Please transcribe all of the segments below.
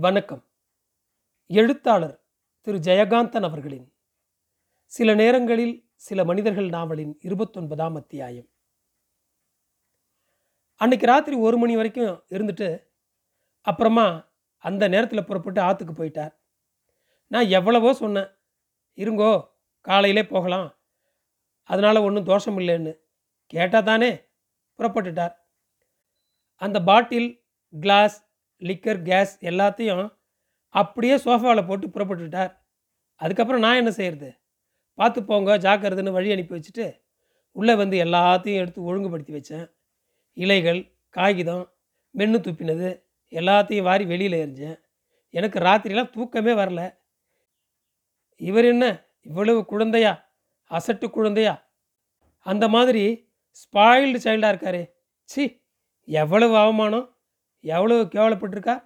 வணக்கம். எழுத்தாளர் திரு ஜெயகாந்தன் அவர்களின் சில நேரங்களில் சில மனிதர்கள் நாவலின் இருபத்தொன்பதாம் அத்தியாயம். அன்னைக்கு ராத்திரி ஒரு மணி வரைக்கும் இருந்துட்டு அப்புறமா அந்த நேரத்தில் புறப்பட்டு ஆற்றுக்கு போயிட்டார். நான் எவ்வளவோ சொன்னேன். இருங்கோ காலையிலே போகலாம். அதனால் ஒன்றும் தோஷம் இல்லைன்னு கேட்டால் தானே புறப்பட்டுட்டார். அந்த பாட்டில் கிளாஸ் லிக்கர் கேஸ் எல்லாத்தையும் அப்படியே சோஃபாவில் போட்டு புறப்பட்டுட்டார். அதுக்கப்புறம் நான் என்ன செய்கிறது பார்த்து போங்க ஜாக்கிரதுன்னு வழி அனுப்பி வச்சுட்டு உள்ளே வந்து எல்லாத்தையும் எடுத்து ஒழுங்குபடுத்தி வச்சேன். இலைகள் காகிதம் மென்று துப்பினது எல்லாத்தையும் வாரி வெளியில் எரிஞ்சேன் எனக்கு ராத்திரிலாம் தூக்கமே வரல. இவர் என்ன இவ்வளவு குழந்தையா? அசட்டு குழந்தையா? அந்த மாதிரி ஸ்பாயில்டு சைல்டாக இருக்காரே. சி எவ்வளவு அவமானம். எவ்வளவு கேவலப்பட்டிருக்கா?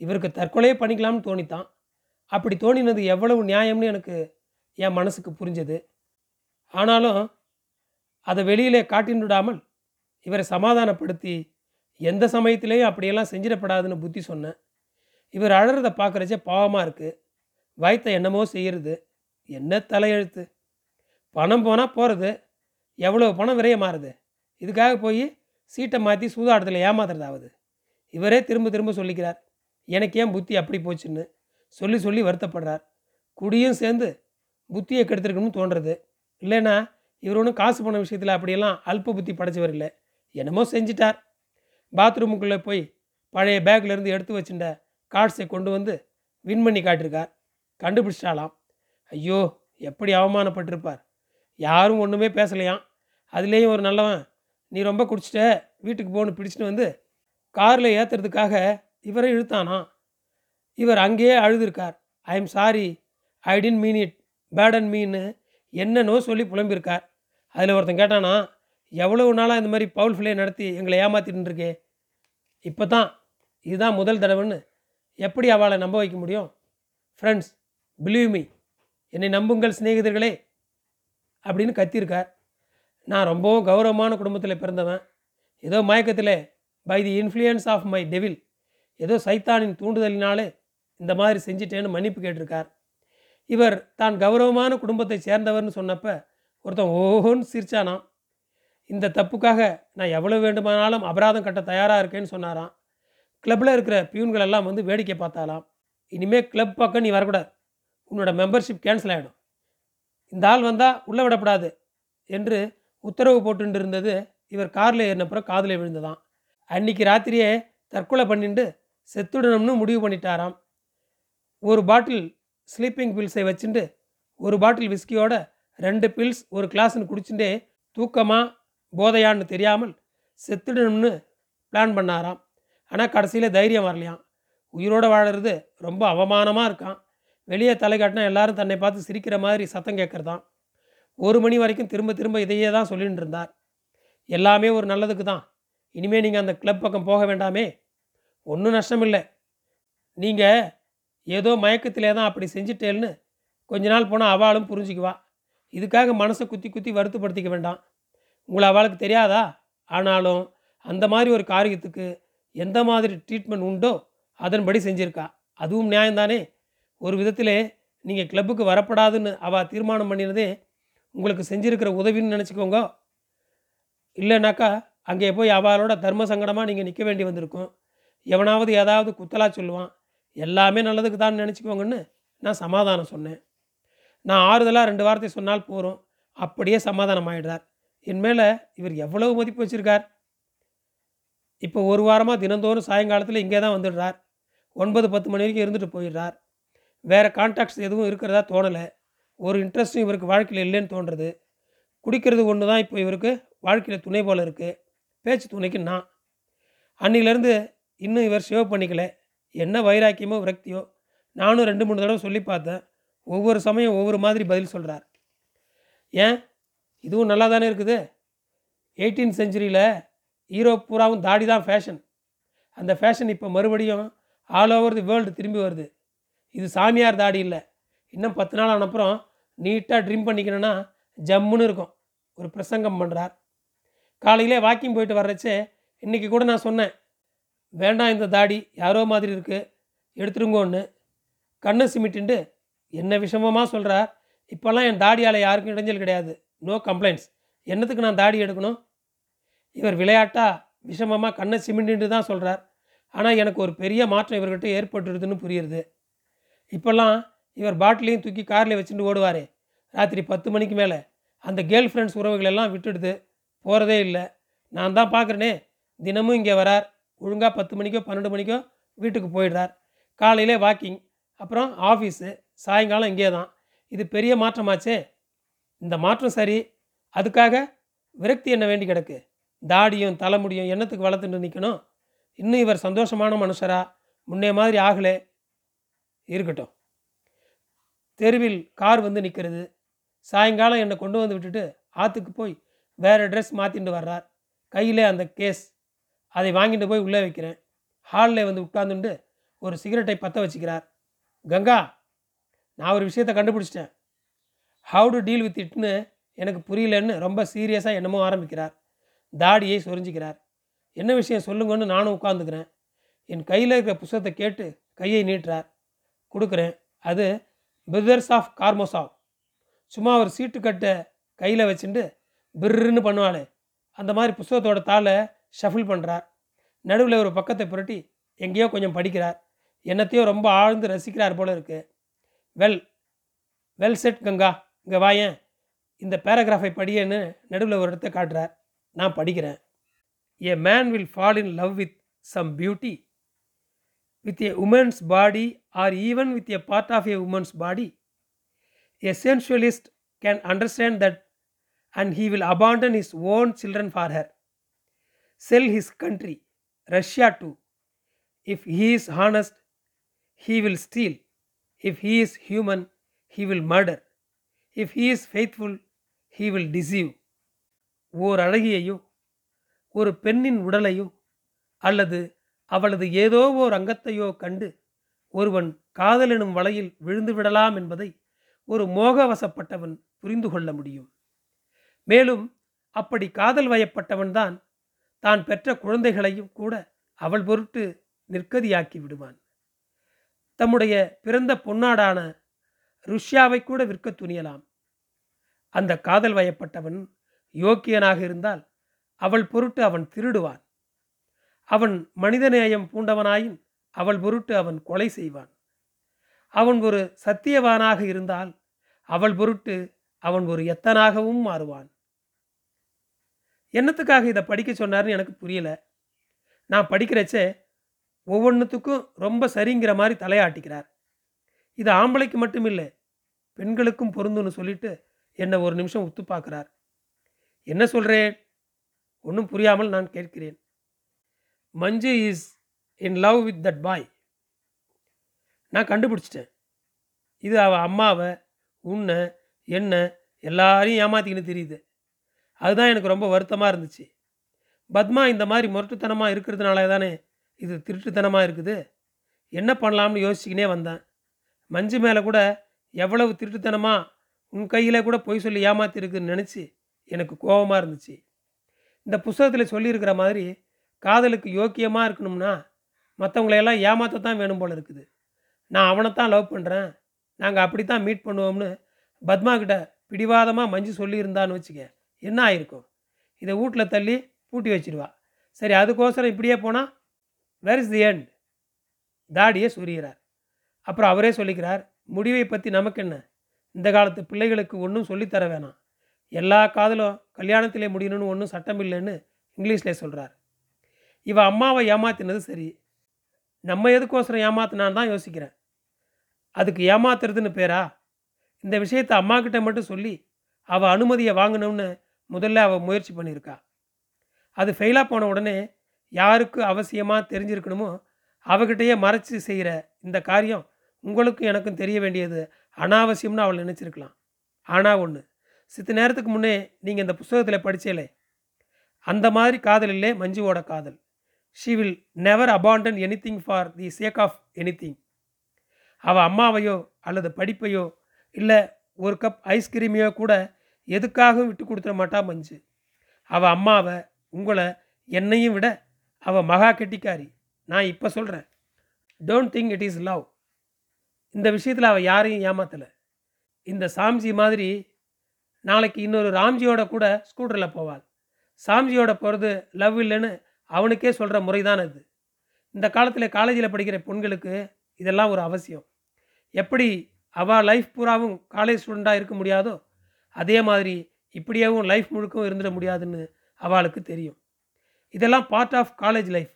இவருக்கு தற்கொலையே பண்ணிக்கலாம்னு தோணித்தான். அப்படி தோணினது எவ்வளவு நியாயம்னு எனக்கு என் மனசுக்கு புரிஞ்சது. ஆனாலும் அதை வெளியிலே காட்டின்னு விடாமல் இவரை சமாதானப்படுத்தி எந்த சமயத்திலையும் அப்படியெல்லாம் செஞ்சிடப்படாதுன்னு புத்தி சொன்னேன். இவர் அழறதை பார்க்குறச்சே பாவமாக இருக்குது வயத்தை என்னமோ செய்கிறது என்ன தலையெழுத்து? பணம் போனால் போகிறது எவ்வளோ பணம் விரயமாறுது இதுக்காக போய் சீட்டை மாற்றி சூதாட்டத்தில் ஏமாத்துறதாவது. இவரே திரும்ப திரும்ப சொல்லிக்கிறார். எனக்கு ஏன் புத்தி அப்படி போச்சுன்னு? சொல்லி சொல்லி வருத்தப்படுறார். குடியும் சேர்ந்து புத்தியை கெடுத்துருக்கணும்னு தோன்றது. இல்லைன்னா இவர் ஒன்றும் காசு போன விஷயத்தில் அப்படியெல்லாம் அல்ப புத்தி படைச்சவர் இல்லை. என்னமோ செஞ்சிட்டார். பாத்ரூமுக்குள்ளே போய் பழைய பேக்லேருந்து எடுத்து வச்சுட்ட கார்ட்ஸை கொண்டு வந்து வின் பண்ணி காட்டியிருக்கார். கண்டுபிடிச்சிட்டாலாம் ஐயோ எப்படி அவமானப்பட்டிருப்பார்? யாரும் ஒன்றுமே பேசலையாம். அதுலேயும் ஒரு நல்லவன் நீ ரொம்ப குடிச்சிட்ட வீட்டுக்கு போகணும் பிடிச்சிட்டு வந்து காரில் ஏற்றுறதுக்காக இவரை இழுத்தானா? இவர் அங்கேயே அழுதுருக்கார். I am sorry I didn't mean it bad and மீன்னு என்னன்னோ சொல்லி புலம்பியிருக்கார் அதில் ஒருத்தன் கேட்டானா எவ்வளவு நாளாக இந்த மாதிரி பவுல் ஃபிளே நடத்தி எங்களை ஏமாத்திட்டு இருக்கே இப்போ தான் இதுதான் முதல் தடவைன்னு. எப்படி அவளை நம்ப வைக்க முடியும்? ஃப்ரெண்ட்ஸ் பிலீவ் மீ என்னை நம்புங்கள் சிநேகிதர்களே அப்படின்னு கத்தியிருக்கார் நான் ரொம்பவும் கௌரவமான குடும்பத்தில் பிறந்தவன். ஏதோ மயக்கத்தில் by the influence of my devil ஏதோ சைத்தானின் தூண்டுதலினாலே இந்த மாதிரி செஞ்சிட்டேன்னு மன்னிப்பு கேட்டிருக்கார். இவர் தான் கௌரவமான குடும்பத்தை சேர்ந்தவர்னு சொன்னப்ப ஒருத்தன் ஓஹோன்னு சிரிச்சானாம். இந்த தப்புக்காக நான் எவ்வளோ வேண்டுமானாலும் அபராதம் கட்ட தயாராக இருக்கேன்னு சொன்னாராம். கிளப்பில் இருக்கிற பியூன்கள் எல்லாம் வந்து வேடிக்கை பார்த்தாலாம் இனிமேல் கிளப் பக்கம் நீ வரக்கூடாது. உன்னோட மெம்பர்ஷிப் கேன்சல் ஆகிடும் இந்த ஆள் வந்தால் உள்ளே விடப்படாது என்று உத்தரவு போட்டுட்டு இருந்தது இவர் காரில் ஏறினப்புறம் காதில் விழுந்ததாம். அன்னைக்கு ராத்திரியே தற்கொலை பண்ணிட்டு செத்துடணும்னு முடிவு பண்ணிட்டாராம். ஒரு பாட்டில் ஸ்லீப்பிங் பில்ஸை வச்சுட்டு ஒரு பாட்டில் விஸ்கியோட ரெண்டு பில்ஸ் ஒரு கிளாஸ்னு குடிச்சுட்டே தூக்கமா போதையான்னு தெரியாமல் செத்துடணும்னு பிளான் பண்ணாராம். ஆனால் கடைசியில் தைரியம் வரலையாம். உயிரோடு வாழறது ரொம்ப அவமானமாக இருக்கான் வெளியே தலை காட்டினா எல்லாரும் தன்னை பார்த்து சிரிக்கிற மாதிரி சத்தம் கேட்குறதான் ஒரு மணி வரைக்கும் திரும்ப திரும்ப இதையே தான் சொல்லிட்டு இருந்தார். எல்லாமே ஒரு நல்லதுக்கு தான். இனிமேல் நீங்கள் அந்த கிளப் பக்கம் போக வேண்டாமே. ஒன்றும் நஷ்டம் இல்லை நீங்கள் ஏதோ மயக்கத்திலே தான் அப்படி செஞ்சிட்டேன்னு கொஞ்ச நாள் போனால் அவளும் புரிஞ்சுக்குவா. இதுக்காக மனசை குத்தி குத்தி வருத்தப்படுத்திக்க வேண்டாம். உங்களை அவளுக்கு தெரியாதா? ஆனாலும் அந்த மாதிரி ஒரு காரியத்துக்கு எந்த மாதிரி ட்ரீட்மெண்ட் உண்டோ அதன்படி செஞ்சுருக்கா. அதுவும் நியாயம்தானே? ஒரு விதத்தில் நீங்கள் கிளப்புக்கு வரப்படாதுன்னு அவள் தீர்மானம் பண்ணினதே உங்களுக்கு செஞ்சுருக்கிற உதவின்னு நினச்சிக்கோங்க. இல்லைனாக்கா அங்கே போய் அவளோட தர்ம சங்கடமாக நீங்கள் நிற்க வேண்டி வந்திருக்கும். எவனாவது ஏதாவது குத்தலா சொல்லுவான். எல்லாமே நல்லதுக்கு தான் நினச்சிக்கோங்கன்னு நான் சமாதானம் சொன்னேன். நான் ஆறுதலாக ரெண்டு வார்த்தை சொன்னால் போகிறோம் அப்படியே சமாதானம் ஆயிடுறார். என் மேலே இவர் எவ்வளவு மதிப்பு வச்சுருக்கார்? இப்போ ஒரு வாரமாக தினந்தோறும் சாயங்காலத்தில் இங்கே தான் வந்துடுறார். ஒன்பது பத்து மணி வரைக்கும் இருந்துட்டு போயிடுறார். வேறு கான்டாக்ட்ஸ் எதுவும் இருக்கிறதா தோணலை. ஒரு இன்ட்ரெஸ்ட்டும் இவருக்கு வாழ்க்கையில் இல்லைன்னு தோன்றுறது. குடிக்கிறது ஒன்று தான் இப்போ இவருக்கு வாழ்க்கையில் துணை போல் இருக்குது பேச்சு துணைக்கு நான். அன்னிலேருந்து இன்னும் இவர் சேவ் பண்ணிக்கல. என்ன வைராக்கியமோ விரக்தியோ நானும் ரெண்டு மூணு தடவை சொல்லி பார்த்தேன். ஒவ்வொரு சமயம் ஒவ்வொரு மாதிரி பதில் சொல்கிறார் ஏன்? இதுவும் நல்லா தானே இருக்குது? எயிட்டீன் செஞ்சுரியில் ஈரோப் பூராவும் தாடி தான் ஃபேஷன் அந்த ஃபேஷன் இப்போ மறுபடியும் ஆல் ஓவர் தி வேர்ல்டு திரும்பி வருது. இது சாமியார் தாடி இல்லை. இன்னும் பத்து நாள் ஆனப்புறம் நீட்டாக ட்ரிம் பண்ணிக்கணும்னா ஜம்முன்னு இருக்கும். ஒரு பிரசங்கம் பண்ணுறார் காலையிலே வாக்கிங் போயிட்டு வர்றச்சே இன்றைக்கி கூட நான் சொன்னேன் வேண்டாம் இந்த தாடி யாரோ மாதிரி இருக்குது எடுத்துருங்கோன்னு. கண்ணை சிமிட்டுண்டு என்ன விஷமமாக சொல்கிறார் இப்போல்லாம் என் தாடியால் யாருக்கும் இடைஞ்சல் கிடையாது. நோ கம்ப்ளைண்ட்ஸ் என்னத்துக்கு நான் தாடி எடுக்கணும்? இவர் விளையாட்டா விஷமமாக கண்ணை சிமிண்டுன்னு தான் சொல்கிறார் ஆனால் எனக்கு ஒரு பெரிய மாற்றம் இவர்கிட்ட ஏற்பட்டுடுதுன்னு புரியுது இப்போல்லாம் இவர் பாட்டிலையும் தூக்கி காரில் வச்சுட்டு ஓடுவார் ராத்திரி பத்து மணிக்கு மேலே. அந்த கேர்ள் ஃப்ரெண்ட்ஸ் உறவுகள் எல்லாம் விட்டுடுது. போகிறதே இல்லை. நான் தான் பார்க்குறேனே தினமும் இங்கே வரார். ஒழுங்காக பத்து மணிக்கோ பன்னெண்டு மணிக்கோ வீட்டுக்கு போயிடுறார். காலையிலே வாக்கிங் அப்புறம் ஆஃபீஸு சாயங்காலம் இங்கே தான். இது பெரிய மாற்றமாச்சே. இந்த மாற்றம் சரி. அதுக்காக விரக்தி என்ன வேண்டி கிடக்கு? தாடியும் தலைமுடியும் என்னத்துக்கு வளர்த்துட்டு நிற்கணும் இன்னும் இவர் சந்தோஷமான மனுஷரா? முன்னே மாதிரி ஆகலே. இருக்கட்டும். தெருவில் கார் வந்து நிற்கிறது சாயங்காலம் என்னை கொண்டு வந்து விட்டுட்டு ஆற்றுக்கு போய் வேறு ட்ரெஸ் மாற்றிட்டு வர்றார். கையிலே அந்த கேஸ் அதை வாங்கிட்டு போய் உள்ளே வைக்கிறேன். ஹாலில் வந்து உட்காந்துட்டு ஒரு சிகரெட்டை பற்ற வச்சுக்கிறார். கங்கா நான் ஒரு விஷயத்தை கண்டுபிடிச்சிட்டேன். ஹவு டு டீல் வித் இட்னு எனக்கு புரியலன்னு ரொம்ப சீரியஸாக என்னமோ ஆரம்பிக்கிறார். தாடியை சொரிஞ்சிக்கிறார். என்ன விஷயம் சொல்லுங்கன்னு நானும் உட்காந்துக்கிறேன் என் கையில் இருக்கிற புஸ்தகத்தை கேட்டு கையை நீட்டுறார். கொடுக்குறேன். அது பிரதர்ஸ் ஆஃப் கார்மோசாவ் சும்மா ஒரு சீட்டு கட்டை கையில் வச்சுட்டு பிர்ருன்னு பண்ணுவாளே. அந்த மாதிரி புஸ்தகத்தோட தாளை ஷஃபில் பண்ணுறார் நடுவில் ஒரு பக்கத்தை புரட்டி எங்கேயோ கொஞ்சம் படிக்கிறார். என்னத்தையோ ரொம்ப ஆழ்ந்து ரசிக்கிறார் போல இருக்கு. வெல் வெல் செட் கங்கா இங்கே வாயேன் இந்த பேராகிராஃபை படியேன்னு நடுவில் ஒரு இடத்த காட்டுறார். நான் படிக்கிறேன். A man will fall in love with some beauty. With a woman's body or even with a part of a woman's body. A sensualist can understand that and he will abandon his own children for her, sell his country, Russia too. If he is honest, he will steal. If he is human, he will murder. If he is faithful, he will deceive. ஓர் அழகியையோ ஒரு பெண்ணின் உடலையோ அல்லது அவளது ஏதோ ஓர் அங்கத்தையோ கண்டு ஒருவன் காதலெனும் வலையில் விழுந்து விடலாம் என்பதை ஒரு மோகவசப்பட்டவன் புரிந்து கொள்ள முடியும் மேலும் அப்படி காதல் வயப்பட்டவன்தான் தான் பெற்ற குழந்தைகளையும் கூட அவள் பொருட்டு நிற்கதியாக்கி விடுவான். தம்முடைய பிறந்த பொன்னாடான ருஷ்யாவை கூட விற்க துணியலாம். அந்த காதல் வயப்பட்டவன் யோக்கியனாக இருந்தால் அவள் பொருட்டு அவன் திருடுவான். அவன் மனிதநேயம் பூண்டவனாயின் அவள் பொருட்டு அவன் கொலை செய்வான். அவன் ஒரு சத்தியவானாக இருந்தால் அவள் பொருட்டு அவன் ஒரு எத்தனாகவும் மாறுவான். என்னத்துக்காக இதை படிக்க சொன்னார்னு எனக்கு புரியல. நான் படிக்கிறச்சே ஒவ்வொன்றுத்துக்கும் ரொம்ப சரிங்கிற மாதிரி தலையாட்டிக்கிறார். இது ஆம்பளைக்கு மட்டும் இல்லை பெண்களுக்கும் பொருந்துன்னு சொல்லிட்டு என்னை ஒரு நிமிஷம் உத்து பார்க்குறார். என்ன சொல்கிறேன் ஒன்றும் புரியாமல் நான் கேட்கிறேன். Manju is in love with that boy நான் கண்டுபிடிச்சிட்டேன். இது அவள் அம்மாவை உன்னை என்ன எல்லாரையும் ஏமாத்திக்கின்னு தெரியுது. அதுதான் எனக்கு ரொம்ப வருத்தமாக இருந்துச்சு. பத்மா இந்த மாதிரி முரட்டுத்தனமாக இருக்கிறதுனால தானே இது திருட்டுத்தனமாக இருக்குது? என்ன பண்ணலாம்னு யோசிச்சுக்கினே வந்தேன். மஞ்சு மேலே கூட எவ்வளவு திருட்டுத்தனமாக உன் கையில் கூட பொய் சொல்லி ஏமாத்திருக்குன்னு நினச்சி எனக்கு கோபமாக இருந்துச்சு. இந்த புஸ்தகத்தில் சொல்லியிருக்கிற மாதிரி காதலுக்கு யோக்கியமாக இருக்கணும்னா மற்றவங்களையெல்லாம் ஏமாற்றத்தான் வேணும் போல இருக்குது. நான் அவனைத்தான் லவ் பண்ணுறேன் நாங்கள் அப்படி தான் மீட் பண்ணுவோம்னு பத்மா கிட்ட பிடிவாதமாக மஞ்சு சொல்லியிருந்தான்னு வச்சுக்க என்ன ஆயிருக்கும்? இதை வீட்டில் தள்ளி பூட்டி வச்சிடுவா சரி அதுக்கோசரம் இப்படியே போனால் வேர் இஸ் தி எண்ட் தாடியை சொரிகிறார் அப்புறம் அவரே சொல்லிக்கிறார் முடிவை பற்றி நமக்கு என்ன? இந்த காலத்து பிள்ளைகளுக்கு ஒன்றும் சொல்லித்தர வேணாம். எல்லா காதலும் கல்யாணத்திலே முடியணும்னு ஒன்றும் சட்டம் இல்லைன்னு இங்கிலீஷில் சொல்கிறார் இவ அம்மாவை ஏமாத்தினது சரி. நம்ம எதுக்கோசரம் ஏமாத்தினான்னு தான் யோசிக்கிறேன். அதுக்கு ஏமாத்துறதுன்னு பேரா? இந்த விஷயத்தை அம்மா கிட்ட மட்டும் சொல்லி அவள் அனுமதியை வாங்கணும்னு முதல்ல அவள் முயற்சி பண்ணியிருக்கா. அது ஃபெயிலாக போன உடனே யாருக்கு அவசியமாக தெரிஞ்சிருக்கணுமோ அவகிட்டயே மறைச்சி செய்கிற இந்த காரியம் உங்களுக்கும் எனக்கும் தெரிய வேண்டியது அனாவசியம்னு அவள் நினச்சிருக்கலாம். ஆனால் ஒன்று சித்த நேரத்துக்கு முன்னே நீங்கள் இந்த புஸ்தகத்தில் படித்தேலே அந்த மாதிரி காதல் இல்லை மஞ்சுவோட காதல். She will never abandon anything for the sake of anything அவள் அம்மாவையோ அல்லது படிப்பையோ இல்லை ஒரு கப் ஐஸ்கிரீமையோ கூட எதுக்காகவும் விட்டு கொடுத்துட மாட்டா மஞ்சு. அவள் அம்மாவை உங்களை என்னையும் விட அவள் மகா கெட்டிக்காரி. நான் இப்போ சொல்கிறேன் don't think it is love இந்த விஷயத்தில் அவள் யாரையும் ஏமாத்தலை. இந்த சாம்ஜி மாதிரி நாளைக்கு இன்னொரு ராம்ஜியோட கூட ஸ்கூட்டரில் போவாள். சாம்ஜியோட போகிறது லவ் இல்லைன்னு அவனுக்கே சொல்கிற முறை தான் அது. இந்த காலத்தில் காலேஜில் படிக்கிற பெண்களுக்கு இதெல்லாம் ஒரு அவசியம். எப்படி அவள் லைஃப் பூராவும் காலேஜ் ஸ்டூடெண்ட்டாக இருக்க முடியாதோ? அதே மாதிரி இப்படியாவும் லைஃப் முழுக்கவும் இருந்துட முடியாதுன்னு அவளுக்கு தெரியும். இதெல்லாம் பார்ட் ஆஃப் காலேஜ் லைஃப்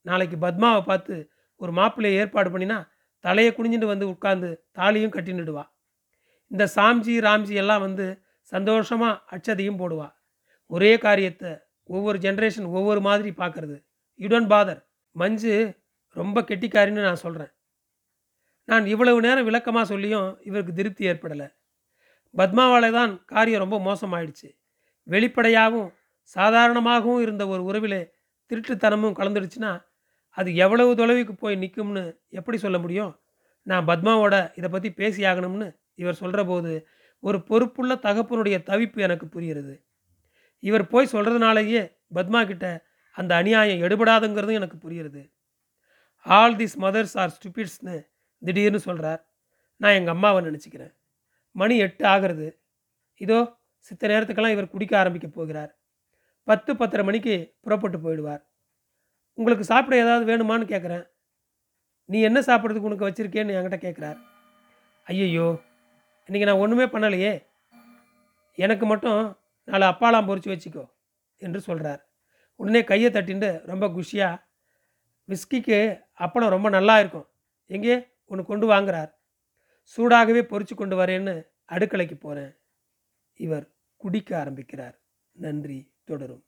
நாளைக்கு பத்மாவை பார்த்து ஒரு மாப்பிள்ளையை ஏற்பாடு பண்ணினா தலையை குனிஞ்சிட்டு வந்து உட்காந்து தாலியும் கட்டின்னுடுவா. இந்த சாம்ஜி ராம்ஜி எல்லாம் வந்து சந்தோஷமாக அச்சதையும் போடுவா. ஒரே காரியத்தை ஒவ்வொரு ஜென்ரேஷன் ஒவ்வொரு மாதிரி பார்க்குறது. யுடன் பாதர் மஞ்சு ரொம்ப கெட்டிக்காரின்னு நான் சொல்கிறேன் நான் இவ்வளவு நேரம் விளக்கமாக சொல்லியும் இவருக்கு திருப்தி ஏற்படலை. பத்மாவால் தான் காரியம் ரொம்ப மோசமாயிடுச்சு. வெளிப்படையாகவும் சாதாரணமாகவும் இருந்த ஒரு உறவில் திருட்டுத்தனமும் கலந்துடுச்சுன்னா அது எவ்வளவு தொலைவுக்கு போய் நிற்கும்னு எப்படி சொல்ல முடியும்? நான் பத்மாவோட இதை பற்றி பேசி ஆகணும்னு இவர் சொல்கிற போது ஒரு பொறுப்புள்ள தகப்பனுடைய தவிப்பு எனக்கு புரிகிறது. இவர் போய் சொல்கிறதுனாலேயே பத்மா கிட்ட அந்த அநியாயம் எடுபடாதுங்கிறதும் எனக்கு புரிகிறது. ஆல் திஸ் மதர்ஸ் ஆர் ஸ்டூபிட்ஸ்னு திடீர்னு சொல்கிறார் நான் எங்கள் அம்மாவை நினச்சிக்கிறேன். மணி எட்டு ஆகிறது. இதோ சித்த நேரத்துக்கெல்லாம் இவர் குடிக்க ஆரம்பிக்க போகிறார். பத்து பத்தரை மணிக்கு புறப்பட்டு போயிடுவார். உங்களுக்கு சாப்பிட ஏதாவது வேணுமான்னு கேட்குறேன் நீ என்ன சாப்பிட்றதுக்கு உனக்கு வச்சுருக்கேன்னு என்கிட்ட கேட்குறார் ஐயையோ இன்றைக்கி நான் ஒன்றுமே பண்ணலையே. எனக்கு மட்டும் நாலு அப்பாலாம் பொறிச்சு வச்சுக்கோ என்று சொல்கிறார் உடனே கையை தட்டிண்டு ரொம்ப குஷியாக விஸ்கிக்கு அப்பளம் ரொம்ப நல்லா இருக்கும். எங்கே? ஒன்று கொண்டு வாங்குறார். சூடாகவே பொறிச்சு கொண்டு வரேன்னு அடுக்கலைக்கு போகிறேன் இவர் குடிக்க ஆரம்பிக்கிறார். நன்றி. தொடரும்.